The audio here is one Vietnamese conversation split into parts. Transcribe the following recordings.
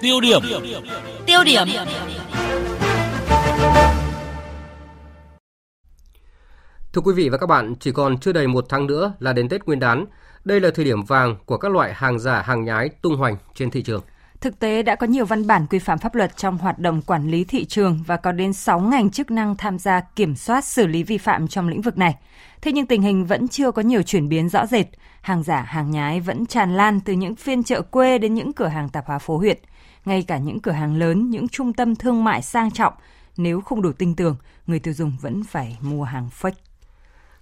Tiêu điểm. Tiêu điểm. Thưa quý vị và các bạn, chỉ còn chưa đầy một tháng nữa là đến Tết Nguyên đán. Đây là thời điểm vàng của các loại hàng giả, hàng nhái tung hoành trên thị trường. Thực tế đã có nhiều văn bản quy phạm pháp luật trong hoạt động quản lý thị trường và có đến 6 ngành chức năng tham gia kiểm soát xử lý vi phạm trong lĩnh vực này. Thế nhưng tình hình vẫn chưa có nhiều chuyển biến rõ rệt. Hàng giả, hàng nhái vẫn tràn lan từ những phiên chợ quê đến những cửa hàng tạp hóa phố huyện. Ngay cả những cửa hàng lớn, những trung tâm thương mại sang trọng, nếu không đủ tin tưởng, người tiêu dùng vẫn phải mua hàng fake.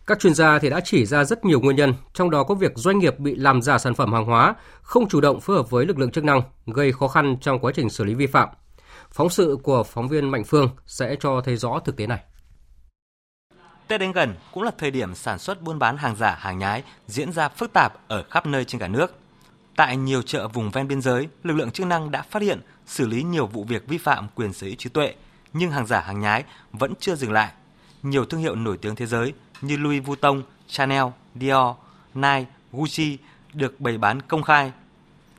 Các chuyên gia thì đã chỉ ra rất nhiều nguyên nhân, trong đó có việc doanh nghiệp bị làm giả sản phẩm hàng hóa, không chủ động phối hợp với lực lượng chức năng, gây khó khăn trong quá trình xử lý vi phạm. Phóng sự của phóng viên Mạnh Phương sẽ cho thấy rõ thực tế này. Tết đến gần cũng là thời điểm sản xuất buôn bán hàng giả, hàng nhái diễn ra phức tạp ở khắp nơi trên cả nước. Tại nhiều chợ vùng ven biên giới, lực lượng chức năng đã phát hiện, xử lý nhiều vụ việc vi phạm quyền sở hữu trí tuệ, nhưng hàng giả, hàng nhái vẫn chưa dừng lại. Nhiều thương hiệu nổi tiếng thế giới như Louis Vuitton, Chanel, Dior, Nike, Gucci được bày bán công khai.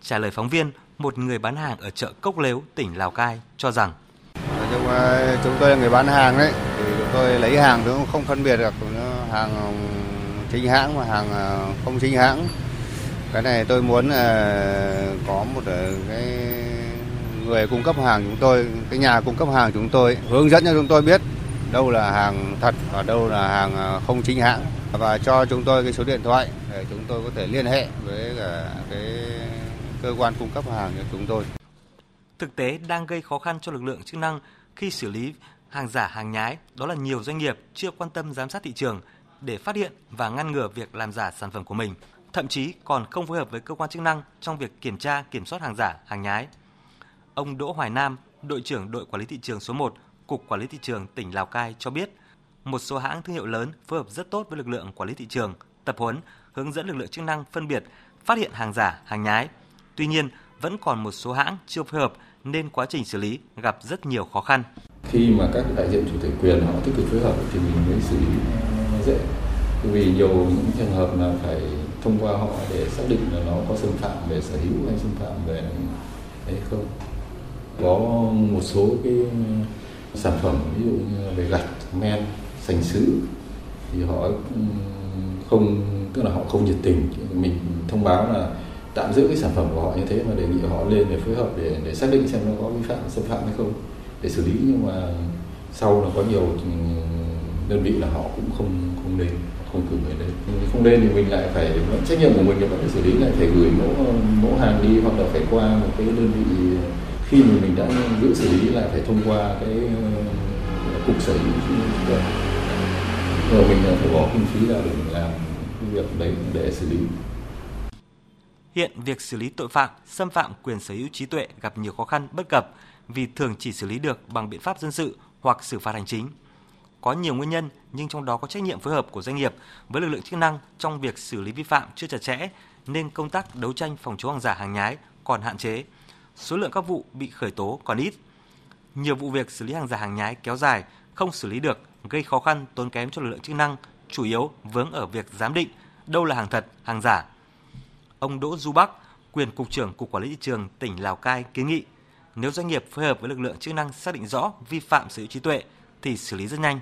Trả lời phóng viên, một người bán hàng ở chợ Cốc Lếu, tỉnh Lào Cai cho rằng nhưng chúng tôi là người bán hàng đấy thì chúng tôi lấy hàng cũng không phân biệt được hàng chính hãng và hàng không chính hãng cái này tôi muốn là có một ờ, cái người cung cấp hàng chúng tôi cái nhà cung cấp hàng chúng tôi hướng dẫn cho chúng tôi biết đâu là hàng thật và đâu là hàng ờ, không chính hãng. Và cho chúng tôi cái số điện thoại để chúng tôi có thể liên hệ với cả cái cơ quan cung cấp hàng cho chúng tôi. Thực tế đang gây khó khăn cho lực lượng chức năng khi xử lý hàng giả hàng nhái, đó là nhiều doanh nghiệp chưa quan tâm giám sát thị trường để phát hiện và ngăn ngừa việc làm giả sản phẩm của mình, thậm chí còn không phối hợp với cơ quan chức năng trong việc kiểm tra, kiểm soát hàng giả, hàng nhái. Ông Đỗ Hoài Nam, đội trưởng đội quản lý thị trường số 1, Cục Quản lý thị trường tỉnh Lào Cai cho biết, một số hãng thương hiệu lớn phối hợp rất tốt với lực lượng quản lý thị trường, tập huấn, hướng dẫn lực lượng chức năng phân biệt, phát hiện hàng giả, hàng nhái. Tuy nhiên, vẫn còn một số hãng chưa phối hợp nên quá trình xử lý gặp rất nhiều khó khăn. Khi mà các đại diện chủ thể quyền họ tích cực phối hợp thì mình mới xử lý dễ. Vì nhiều những trường hợp là phải thông qua họ để xác định là nó có xâm phạm về sở hữu hay xâm phạm về đấy không. Có một số cái sản phẩm ví dụ như về gạch, men, sành sứ thì họ không tức là họ không nhiệt tình. Mình thông báo là tạm giữ cái sản phẩm của họ như thế mà đề nghị họ lên để phối hợp để để xác định xem nó có vi phạm xâm phạm hay không để xử lý. Nhưng mà sau là có nhiều ừ, đơn vị là họ cũng không không lên không cử người lên không lên thì mình lại phải trách nhiệm của mình là vẫn phải xử lý, lại phải gửi mẫu mẫu hàng đi, hoặc là phải qua một cái đơn vị, khi mà mình đã giữ xử lý, lại phải thông qua cái ờ, cục sở hữu trí tuệ rồi mình phải bỏ kinh phí ra để mình làm cái việc đấy để xử lý. Hiện việc xử lý tội phạm, xâm phạm quyền sở hữu trí tuệ gặp nhiều khó khăn, bất cập vì thường chỉ xử lý được bằng biện pháp dân sự hoặc xử phạt hành chính. Có nhiều nguyên nhân nhưng trong đó có trách nhiệm phối hợp của doanh nghiệp với lực lượng chức năng trong việc xử lý vi phạm chưa chặt chẽ nên công tác đấu tranh phòng chống hàng giả hàng nhái còn hạn chế. Số lượng các vụ bị khởi tố còn ít. Nhiều vụ việc xử lý hàng giả hàng nhái kéo dài, không xử lý được, gây khó khăn tốn kém cho lực lượng chức năng, chủ yếu vướng ở việc giám định đâu là hàng thật, hàng giả. Ông Đỗ Du Bắc, quyền cục trưởng Cục Quản lý thị trường tỉnh Lào Cai kiến nghị nếu doanh nghiệp phối hợp với lực lượng chức năng xác định rõ vi phạm sở hữu trí tuệ thì xử lý rất nhanh.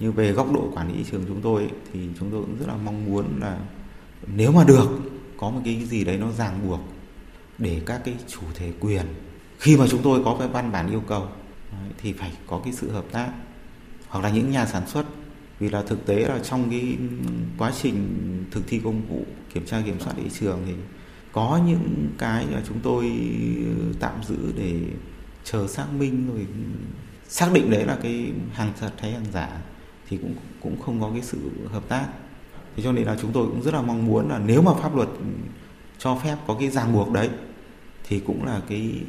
Như về góc độ quản lý thị trường chúng tôi thì chúng tôi cũng rất là mong muốn là nếu mà được, có một cái gì đấy nó ràng buộc để các cái chủ thể quyền, khi mà chúng tôi có cái văn bản yêu cầu thì phải có cái sự hợp tác. Hoặc là những nhà sản xuất, vì là thực tế là trong cái quá trình thực thi công vụ, kiểm tra kiểm soát thị trường thì có những cái mà chúng tôi ừ, tạm giữ để chờ xác minh rồi xác định đấy là cái hàng thật hay hàng giả thì cũng cũng không có cái sự hợp tác thế cho nên là chúng tôi cũng rất là mong muốn là nếu mà pháp luật cho phép có cái ràng buộc đấy thì cũng là cái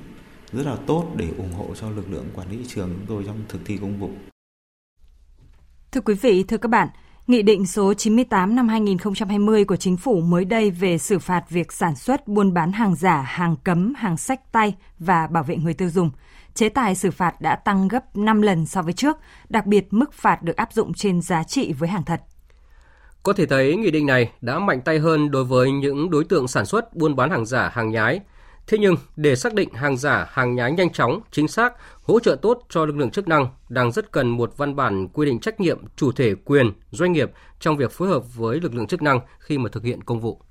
rất là tốt để ủng hộ cho lực lượng quản lý thị trường chúng tôi trong thực thi công vụ. Thưa quý vị, thưa các bạn, Nghị định số 98 năm 2020 của Chính phủ mới đây về xử phạt việc sản xuất, buôn bán hàng giả, hàng cấm, hàng sách tay và bảo vệ người tiêu dùng. Chế tài xử phạt đã tăng gấp 5 lần so với trước, đặc biệt mức phạt được áp dụng trên giá trị với hàng thật. Có thể thấy nghị định này đã mạnh tay hơn đối với những đối tượng sản xuất, buôn bán hàng giả, hàng nhái. Thế nhưng để xác định hàng giả, hàng nhái nhanh chóng, chính xác, hỗ trợ tốt cho lực lượng chức năng đang rất cần một văn bản quy định trách nhiệm chủ thể quyền doanh nghiệp trong việc phối hợp với lực lượng chức năng khi mà thực hiện công vụ.